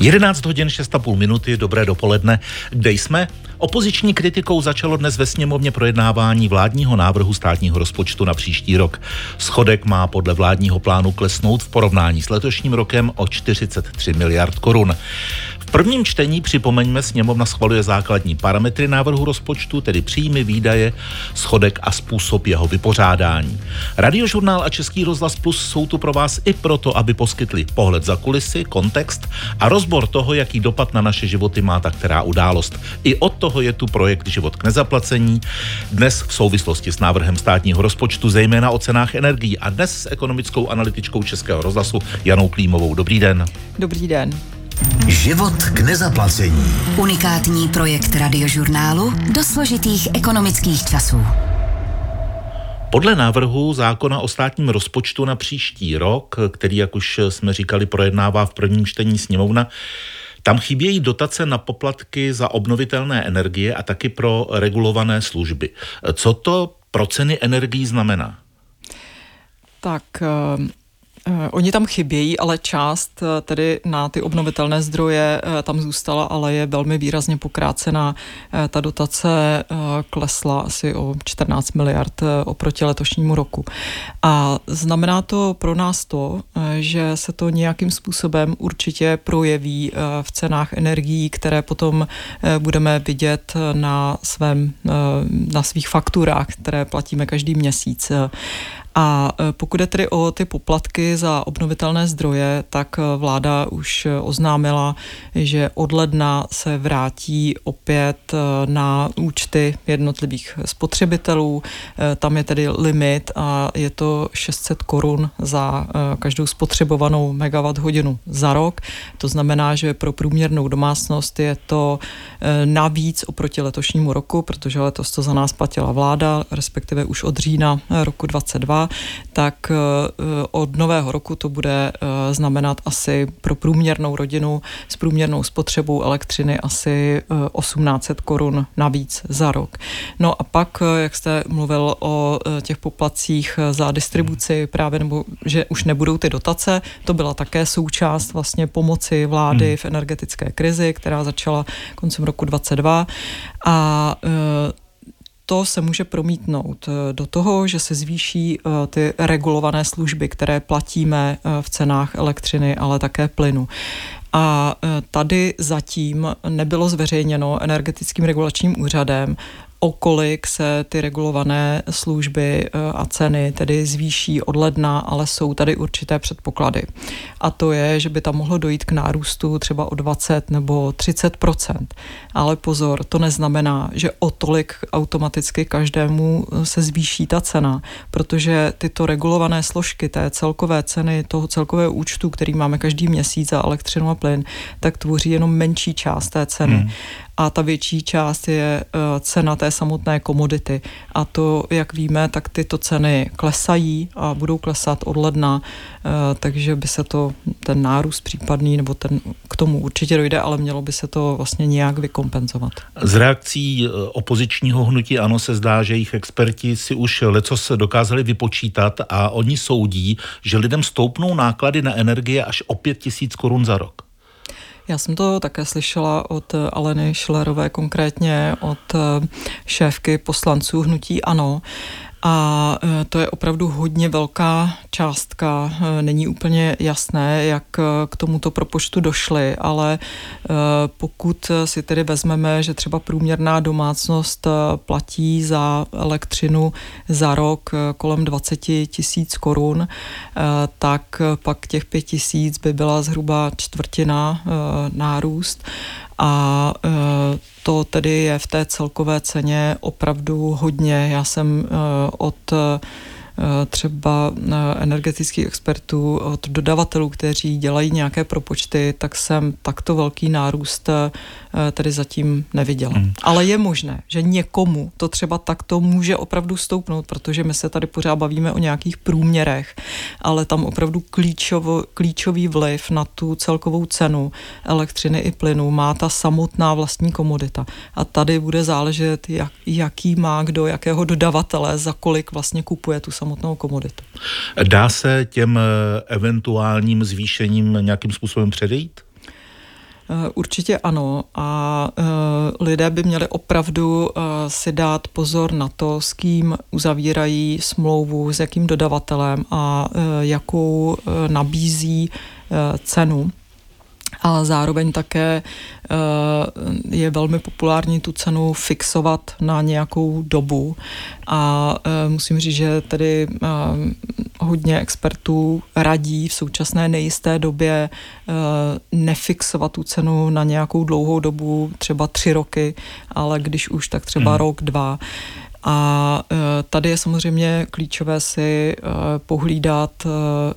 11 hodin 6,5 minuty, dobré dopoledne. Kde jsme? Opoziční kritikou začalo dnes ve sněmovně projednávání vládního návrhu státního rozpočtu na příští rok. Schodek má podle vládního plánu klesnout v porovnání s letošním rokem o 43 miliard korun prvním čtení, připomeňme, sněmovna schvaluje základní parametry návrhu rozpočtu, tedy příjmy, výdaje, schodek a způsob jeho vypořádání. Radiožurnál a Český rozhlas Plus jsou tu pro vás i proto, aby poskytli pohled za kulisy, kontext a rozbor toho, jaký dopad na naše životy má ta která událost. I od toho je tu projekt Život k nezaplacení. Dnes v souvislosti s návrhem státního rozpočtu, zejména o cenách energií a dnes s ekonomickou analytičkou Českého rozhlasu Janou Klímovou. Dobrý den. Dobrý den. Život k nezaplacení. Unikátní projekt radiožurnálu do složitých ekonomických časů. Podle návrhu zákona o státním rozpočtu na příští rok, který, jak už jsme říkali, projednává v prvním čtení sněmovna, tam chybějí dotace na poplatky za obnovitelné energie a taky pro regulované služby. Co to pro ceny energií znamená? Tak oni tam chybějí, ale část eh, tedy na ty obnovitelné zdroje eh, tam zůstala, ale je velmi výrazně pokrácená. Ta dotace klesla asi o 14 miliard oproti letošnímu roku. A znamená to pro nás to, že se to nějakým způsobem určitě projeví v cenách energií, které potom budeme vidět na, svém, na svých fakturách, které platíme každý měsíc. A e, pokud je tedy o ty poplatky za obnovitelné zdroje, tak e, vláda už e, oznámila, že od ledna se vrátí opět na účty jednotlivých spotřebitelů. Tam je tedy limit a je to 600 korun za každou spotřebovanou megawatt hodinu za rok. To znamená, že pro průměrnou domácnost je to navíc oproti letošnímu roku, protože letos to za nás platila vláda, respektive už od října roku 22 tak eh, od nového roku to bude eh, znamenat asi pro průměrnou rodinu s průměrnou spotřebou elektřiny asi 1800 eh, korun navíc za rok. No a pak, jak jste mluvil o těch poplacích za distribuci právě, nebo že už nebudou ty dotace, to byla také součást vlastně pomoci vlády hmm. v energetické krizi, která začala koncem roku 22 a to se může promítnout eh, do toho, že se zvýší eh, ty regulované služby, které platíme eh, v cenách elektřiny, ale také plynu. A tady zatím nebylo zveřejněno energetickým regulačním úřadem, o kolik se ty regulované služby eh, a ceny tedy zvýší od ledna, ale jsou tady určité předpoklady. A to je, že by tam mohlo dojít k nárůstu třeba o 20 nebo 30% Ale pozor, to neznamená, že o tolik automaticky každému eh, se zvýší ta cena, protože tyto regulované složky té celkové ceny, toho celkového účtu, který máme každý měsíc za elektřinu a plyn, tak tvoří jenom menší část té ceny. Hmm a ta větší část je eh, cena té samotné komodity. A to, jak víme, tak tyto ceny klesají a budou klesat od ledna, eh, takže by se to, ten nárůst případný, nebo ten, k tomu určitě dojde, ale mělo by se to vlastně nějak vykompenzovat. Z reakcí eh, opozičního hnutí ano se zdá, že jejich experti si už leco se dokázali vypočítat a oni soudí, že lidem stoupnou náklady na energie až o 5 tisíc korun za rok. Já jsem to také slyšela od Aleny Schillerové, konkrétně od eh, šéfky poslanců Hnutí Ano. A e, to je opravdu hodně velká částka. E, není úplně jasné, jak e, k tomuto propočtu došli, ale pokud si tedy vezmeme, že třeba průměrná domácnost platí za elektřinu za rok kolem 20 tisíc korun, tak pak těch 5 tisíc by byla zhruba čtvrtina nárůst a e, to tedy je v té celkové ceně opravdu hodně. Já jsem e, od Eh, třeba energetických expertů, od dodavatelů, kteří dělají nějaké propočty, tak jsem takto velký nárůst tedy zatím neviděla. Hmm. Ale je možné, že někomu to třeba takto může opravdu stoupnout, protože my se tady pořád bavíme o nějakých průměrech, ale tam opravdu klíčovo, klíčový vliv na tu celkovou cenu elektřiny i plynu má ta samotná vlastní komodita. A tady bude záležet, jak, jaký má kdo, jakého dodavatele, za kolik vlastně kupuje tu samotnou samotnou komoditu. Dá se těm eh, eventuálním zvýšením nějakým způsobem předejít? Určitě ano a lidé by měli opravdu si dát pozor na to, s kým uzavírají smlouvu, s jakým dodavatelem a jakou nabízí cenu a zároveň také eh, je velmi populární tu cenu fixovat na nějakou dobu a eh, musím říct, že tedy eh, hodně expertů radí v současné nejisté době nefixovat tu cenu na nějakou dlouhou dobu, třeba tři roky, ale když už, tak třeba hmm. rok, dva. A e, tady je samozřejmě klíčové si e, pohlídat, e,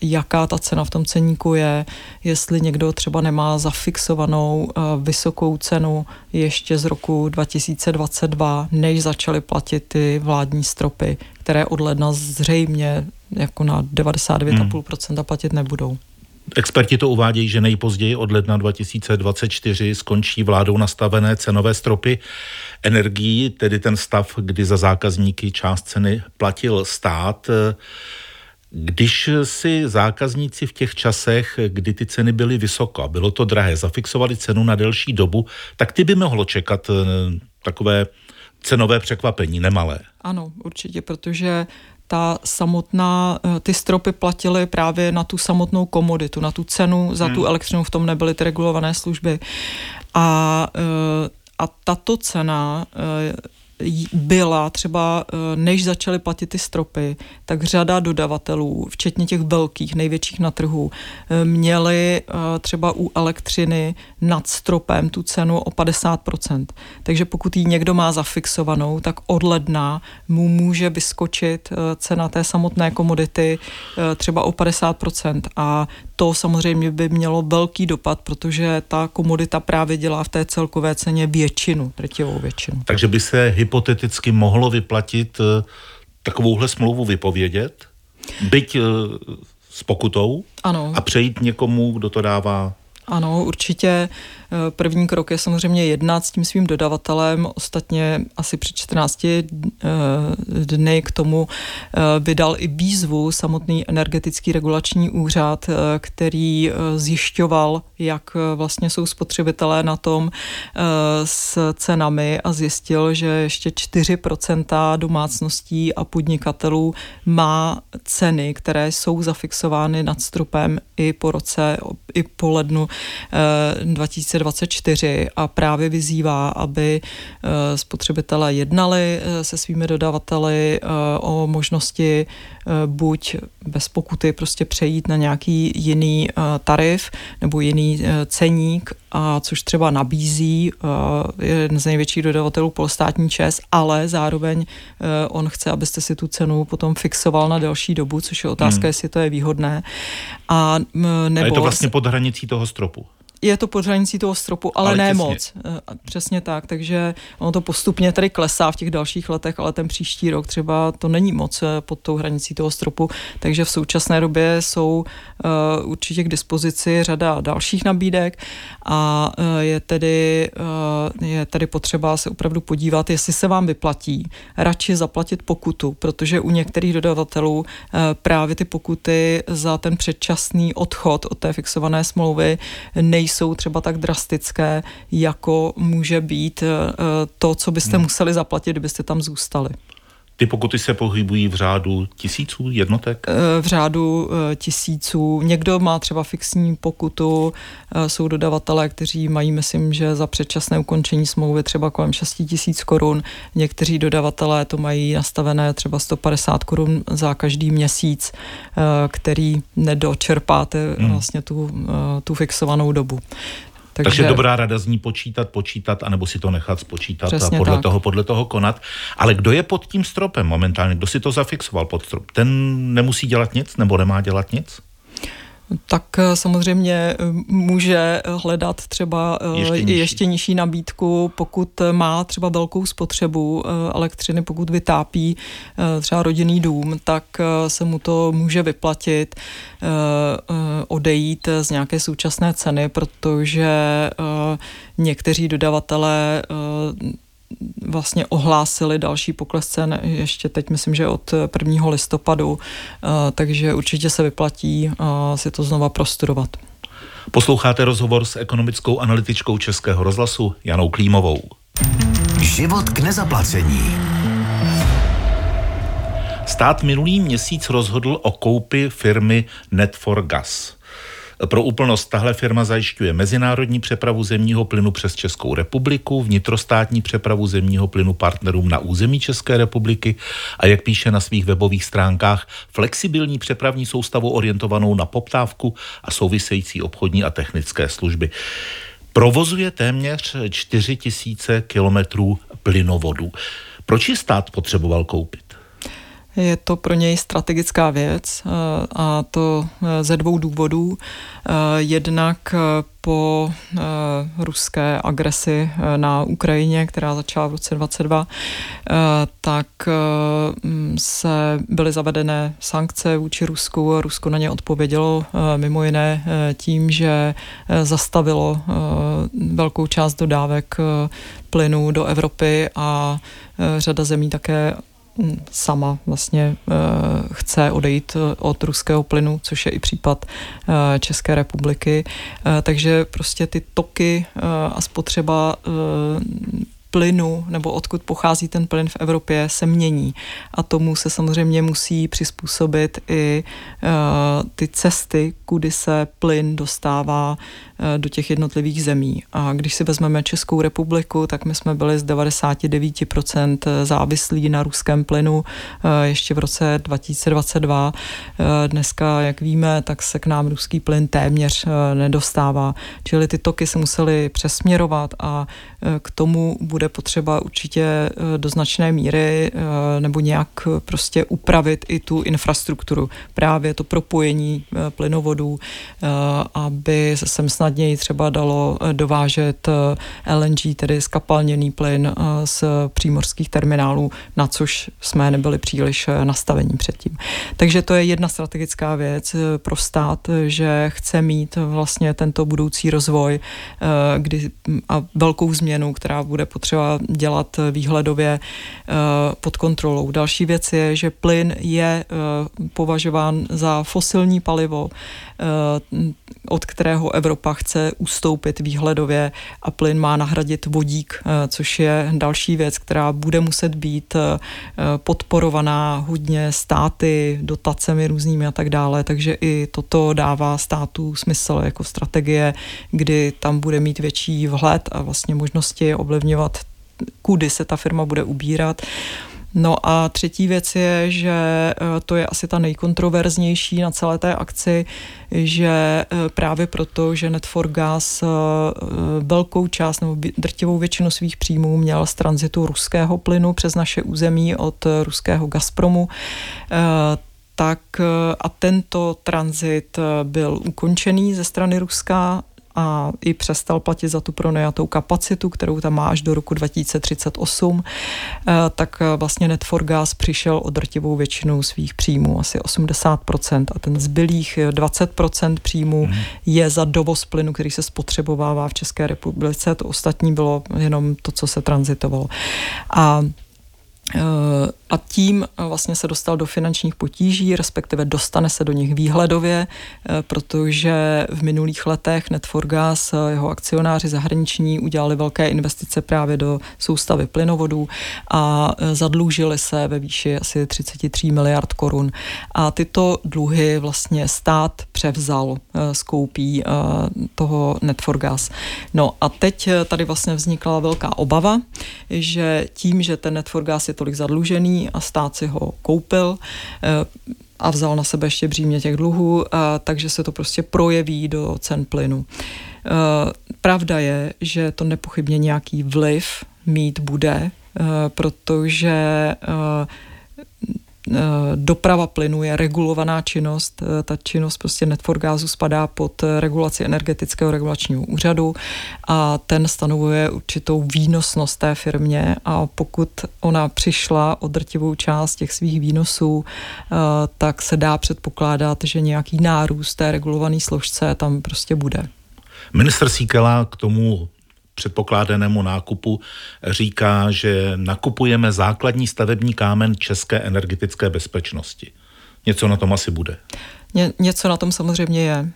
jaká ta cena v tom ceníku je, jestli někdo třeba nemá zafixovanou vysokou cenu ještě z roku 2022, než začaly platit ty vládní stropy, které od ledna zřejmě jako na 99,5% hmm. platit nebudou. Experti to uvádějí, že nejpozději od ledna 2024 skončí vládou nastavené cenové stropy energií, tedy ten stav, kdy za zákazníky část ceny platil stát. Když si zákazníci v těch časech, kdy ty ceny byly vysoko a bylo to drahé, zafixovali cenu na delší dobu, tak ty by mohlo čekat eh, takové cenové překvapení, nemalé. Ano, určitě, protože ta samotná, eh, ty stropy platily právě na tu samotnou komoditu, na tu cenu za hmm. tu elektřinu, v tom nebyly ty regulované služby. A, eh, a tato cena eh, byla třeba, eh, než začaly platit ty stropy, tak řada dodavatelů, včetně těch velkých, největších na trhu, eh, měli eh, třeba u elektřiny nad stropem tu cenu o 50%. Takže pokud ji někdo má zafixovanou, tak od ledna mu může vyskočit cena té samotné komodity třeba o 50%. A to samozřejmě by mělo velký dopad, protože ta komodita právě dělá v té celkové ceně většinu, drtivou většinu. Takže by se hypoteticky mohlo vyplatit eh, takovouhle smlouvu vypovědět, byť eh, s pokutou ano. a přejít někomu, kdo to dává ano, určitě Eh, první krok je samozřejmě jednat s tím svým dodavatelem. Ostatně asi před 14 eh, dny k tomu eh, vydal i výzvu samotný energetický regulační úřad, který zjišťoval, jak vlastně jsou spotřebitelé na tom s cenami a zjistil, že ještě 4% domácností a podnikatelů má ceny, které jsou zafixovány nad stropem i po roce, i po lednu 2020 2024 a právě vyzývá, aby eh, spotřebitelé jednali eh, se svými dodavateli eh, o možnosti buď bez pokuty prostě přejít na nějaký jiný tarif nebo jiný ceník, a což třeba nabízí jeden z největších dodavatelů polostátní ČES, ale zároveň on chce, abyste si tu cenu potom fixoval na delší dobu, což je otázka, hmm. jestli to je výhodné. A, nebo a je to vlastně pod hranicí toho stropu je to pod hranicí toho stropu, ale, ale ne těsně. moc. Eh, přesně tak, takže ono to postupně tady klesá v těch dalších letech, ale ten příští rok třeba to není moc eh, pod tou hranicí toho stropu, takže v současné době jsou uh, určitě k dispozici řada dalších nabídek a uh, je tedy, uh, je tedy potřeba se opravdu podívat, jestli se vám vyplatí radši zaplatit pokutu, protože u některých dodavatelů právě ty pokuty za ten předčasný odchod od té fixované smlouvy nejsou nejsou třeba tak drastické, jako může být eh, to, co byste hmm. museli zaplatit, kdybyste tam zůstali. Ty pokuty se pohybují v řádu tisíců jednotek? Eh, v řádu eh, tisíců. Někdo má třeba fixní pokutu, jsou dodavatelé, kteří mají, myslím, že za předčasné ukončení smlouvy třeba kolem 6 tisíc korun. Někteří dodavatelé to mají nastavené třeba 150 korun za každý měsíc, který nedočerpáte hmm. vlastně tu, tu fixovanou dobu. Takže, Takže dobrá rada zní počítat, počítat, anebo si to nechat spočítat a podle tak. toho, podle toho konat. Ale kdo je pod tím stropem momentálně? Kdo si to zafixoval pod strop? Ten nemusí dělat nic nebo nemá dělat nic? Tak eh, samozřejmě eh, může hledat třeba eh, ještě nižší. ještě nižší nabídku, pokud má třeba velkou spotřebu elektřiny, pokud vytápí třeba rodinný dům, tak se mu to může vyplatit odejít z nějaké současné ceny, protože někteří dodavatelé vlastně ohlásili další pokles cen ještě teď myslím, že od 1. listopadu, eh, takže určitě se vyplatí eh, si to znova prostudovat. Posloucháte rozhovor s ekonomickou analytičkou Českého rozhlasu Janou Klímovou. Život k nezaplacení. Stát minulý měsíc rozhodl o koupi firmy Net4Gas. Pro úplnost tahle firma zajišťuje mezinárodní přepravu zemního plynu přes Českou republiku, vnitrostátní přepravu zemního plynu partnerům na území České republiky a jak píše na svých webových stránkách, flexibilní přepravní soustavu orientovanou na poptávku a související obchodní a technické služby. Provozuje téměř 4000 kilometrů plynovodů. Proč ji stát potřeboval koupit? Je to pro něj strategická věc eh, a to eh, ze dvou důvodů. Eh, jednak po ruské agresi na Ukrajině, která začala v roce 2022, tak se byly zavedené sankce vůči Rusku. Rusko na ně odpovědělo mimo jiné tím, že zastavilo velkou část dodávek plynu do Evropy a řada zemí také sama vlastně eh, chce odejít eh, od ruského plynu, což je i případ eh, České republiky. Takže prostě ty toky a spotřeba plynu nebo odkud pochází ten plyn v Evropě se mění a tomu se samozřejmě musí přizpůsobit i uh, ty cesty, kudy se plyn dostává uh, do těch jednotlivých zemí. A když si vezmeme Českou republiku, tak my jsme byli z 99% závislí na ruském plynu uh, ještě v roce 2022. Dneska, jak víme, tak se k nám ruský plyn téměř nedostává. Čili ty toky se musely přesměrovat a k tomu bude potřeba určitě eh, do značné míry eh, nebo nějak prostě upravit i tu infrastrukturu. Právě to propojení eh, plynovodů, aby se sem snadněji třeba dalo dovážet LNG, tedy skapalněný plyn z přímorských terminálů, na což jsme nebyli příliš nastavení předtím. Takže to je jedna strategická věc pro stát, že chce mít vlastně tento budoucí rozvoj kdy, a velkou změnu, která bude potřeba dělat výhledově eh, pod kontrolou. Další věc je, že plyn je eh, považován za fosilní palivo, eh, od kterého Evropa chce ustoupit výhledově a plyn má nahradit vodík, což je další věc, která bude muset být podporovaná hodně státy, dotacemi různými a tak dále, takže i toto dává státu smysl jako strategie, kdy tam bude mít větší vhled a vlastně možnosti ovlivňovat kudy se ta firma bude ubírat. No a třetí věc je, že eh, to je asi ta nejkontroverznější na celé té akci, že eh, právě proto, že Net4Gas eh, velkou část nebo drtivou většinu svých příjmů měl z tranzitu ruského plynu přes naše území od ruského Gazpromu, tak a tento tranzit byl ukončený ze strany Ruska a i přestal platit za tu pronajatou kapacitu, kterou tam má až do roku 2038, eh, tak eh, vlastně Net4Gas přišel o drtivou většinu svých příjmů, asi 80% a ten zbylých 20% eh, příjmů hmm. je za dovoz plynu, který se spotřebovává v České republice, to ostatní bylo jenom to, co se transitovalo. A a tím vlastně se dostal do finančních potíží, respektive dostane se do nich výhledově, protože v minulých letech Net4Gas, jeho akcionáři zahraniční udělali velké investice právě do soustavy plynovodů a zadlužili se ve výši asi 33 miliard korun. A tyto dluhy vlastně stát převzal z koupí toho Net4Gas. No a teď tady vlastně vznikla velká obava, že tím, že ten Net4Gas je tolik zadlužený a stát si ho koupil, eh, a vzal na sebe ještě břímě těch dluhů, a, takže se to prostě projeví do cen plynu. E, pravda je, že to nepochybně nějaký vliv mít bude, protože Eh, doprava plynu je regulovaná činnost. Eh, ta činnost prostě Netforgázu spadá pod regulaci energetického regulačního úřadu a ten stanovuje určitou výnosnost té firmě a pokud ona přišla o drtivou část těch svých výnosů, eh, tak se dá předpokládat, že nějaký nárůst té regulované složce tam prostě bude. Minister Síkela k tomu předpokládanému nákupu říká, že nakupujeme základní stavební kámen české energetické bezpečnosti. Něco na tom asi bude. Ně, něco na tom samozřejmě je.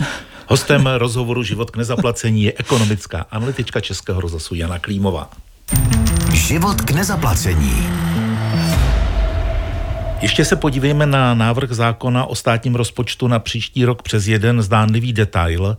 Hostem rozhovoru Život k nezaplacení je ekonomická analytička Českého rozhlasu Jana Klímová. Život k nezaplacení. Ještě se podívejme na návrh zákona o státním rozpočtu na příští rok přes jeden zdánlivý detail.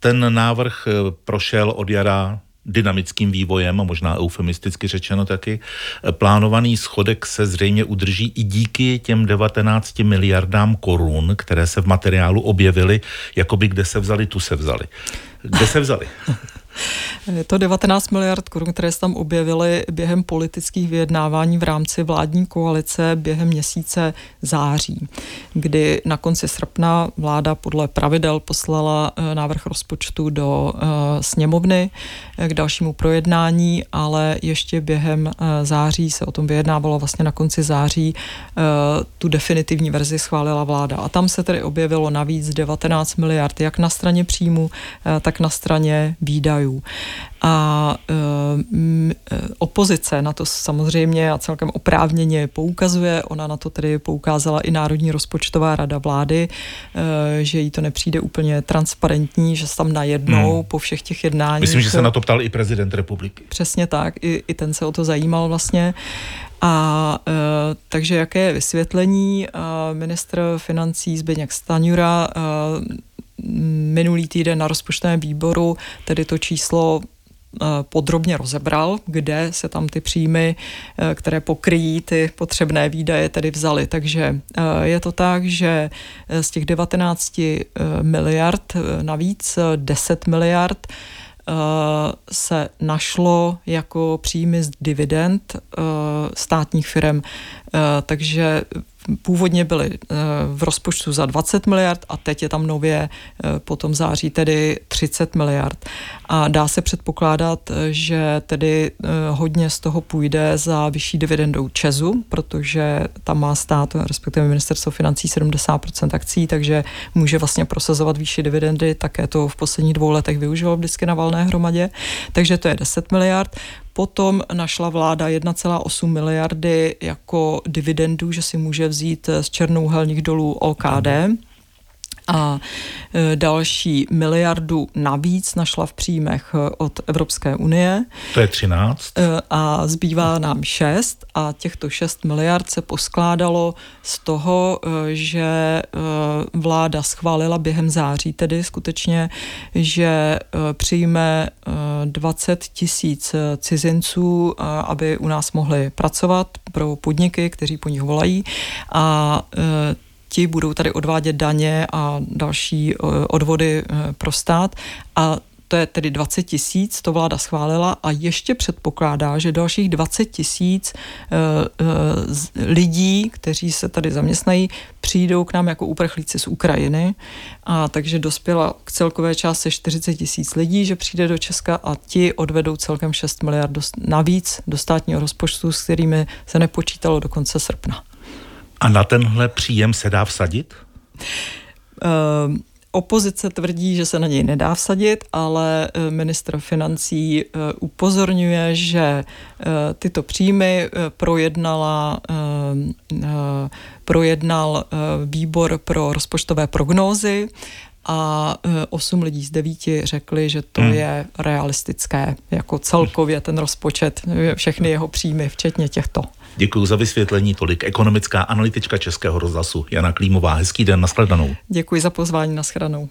Eh, ten návrh eh, prošel od jara dynamickým vývojem, a možná eufemisticky řečeno taky, plánovaný schodek se zřejmě udrží i díky těm 19 miliardám korun, které se v materiálu objevily, jakoby kde se vzali, tu se vzali. Kde se vzali? To 19 miliard korun, které se tam objevily během politických vyjednávání v rámci vládní koalice během měsíce září, kdy na konci srpna vláda podle pravidel poslala eh, návrh rozpočtu do uh, sněmovny eh, k dalšímu projednání, ale ještě během září se o tom vyjednávalo vlastně na konci září tu definitivní verzi schválila vláda. A tam se tedy objevilo navíc 19 miliard jak na straně příjmu, tak na straně výdajů. A e, opozice na to samozřejmě a celkem oprávněně poukazuje. Ona na to tedy poukázala i Národní rozpočtová rada vlády, e, že jí to nepřijde úplně transparentní, že se tam najednou hmm. po všech těch jednáních. Myslím, že se na to ptal i prezident republiky. Přesně tak, i, i ten se o to zajímal vlastně. A e, takže jaké je vysvětlení? E, ministr financí Zbigněk Staňura e, minulý týden na rozpočtovém výboru tedy to číslo eh, podrobně rozebral, kde se tam ty příjmy, eh, které pokryjí ty potřebné výdaje, tedy vzaly. Takže eh, je to tak, že z těch 19 miliard navíc 10 miliard se našlo jako příjmy z dividend státních firm. Takže původně byly eh, v rozpočtu za 20 miliard a teď je tam nově eh, potom září tedy 30 miliard. A dá se předpokládat, eh, že tedy hodně z toho půjde za vyšší dividendou Česu, protože tam má stát, respektive ministerstvo financí 70% akcí, takže může vlastně prosazovat výšší dividendy, také to v posledních dvou letech využilo vždycky na valné hromadě, takže to je 10 miliard. Potom našla vláda 1,8 miliardy jako dividendu, že si může vzít z černouhelných dolů OKD a e, další miliardu navíc našla v příjmech e, od Evropské unie. To je 13. E, a zbývá nám 6 a těchto 6 miliard se poskládalo z toho, že vláda schválila během září tedy skutečně, že přijme 20 tisíc cizinců, aby u nás mohli pracovat pro podniky, kteří po nich volají a ti budou tady odvádět daně a další eh, odvody eh, pro stát a to je tedy 20 tisíc, to vláda schválila a ještě předpokládá, že dalších 20 tisíc uh, lidí, kteří se tady zaměstnají, přijdou k nám jako uprchlíci z Ukrajiny a takže dospěla k celkové částce 40 tisíc lidí, že přijde do Česka a ti odvedou celkem 6 miliard navíc do státního rozpočtu, s kterými se nepočítalo do konce srpna. A na tenhle příjem se dá vsadit? Uh, Opozice tvrdí, že se na něj nedá vsadit, ale eh, ministr financí eh, upozorňuje, že eh, tyto příjmy projednala, projednal výbor pro rozpočtové prognózy a osm lidí z devíti řekli, že to hmm. je realistické, jako celkově ten rozpočet, všechny jeho příjmy, včetně těchto. Děkuji za vysvětlení. Tolik ekonomická analytička Českého rozhlasu Jana Klímová. Hezký den, nashledanou. Děkuji za pozvání, nashledanou.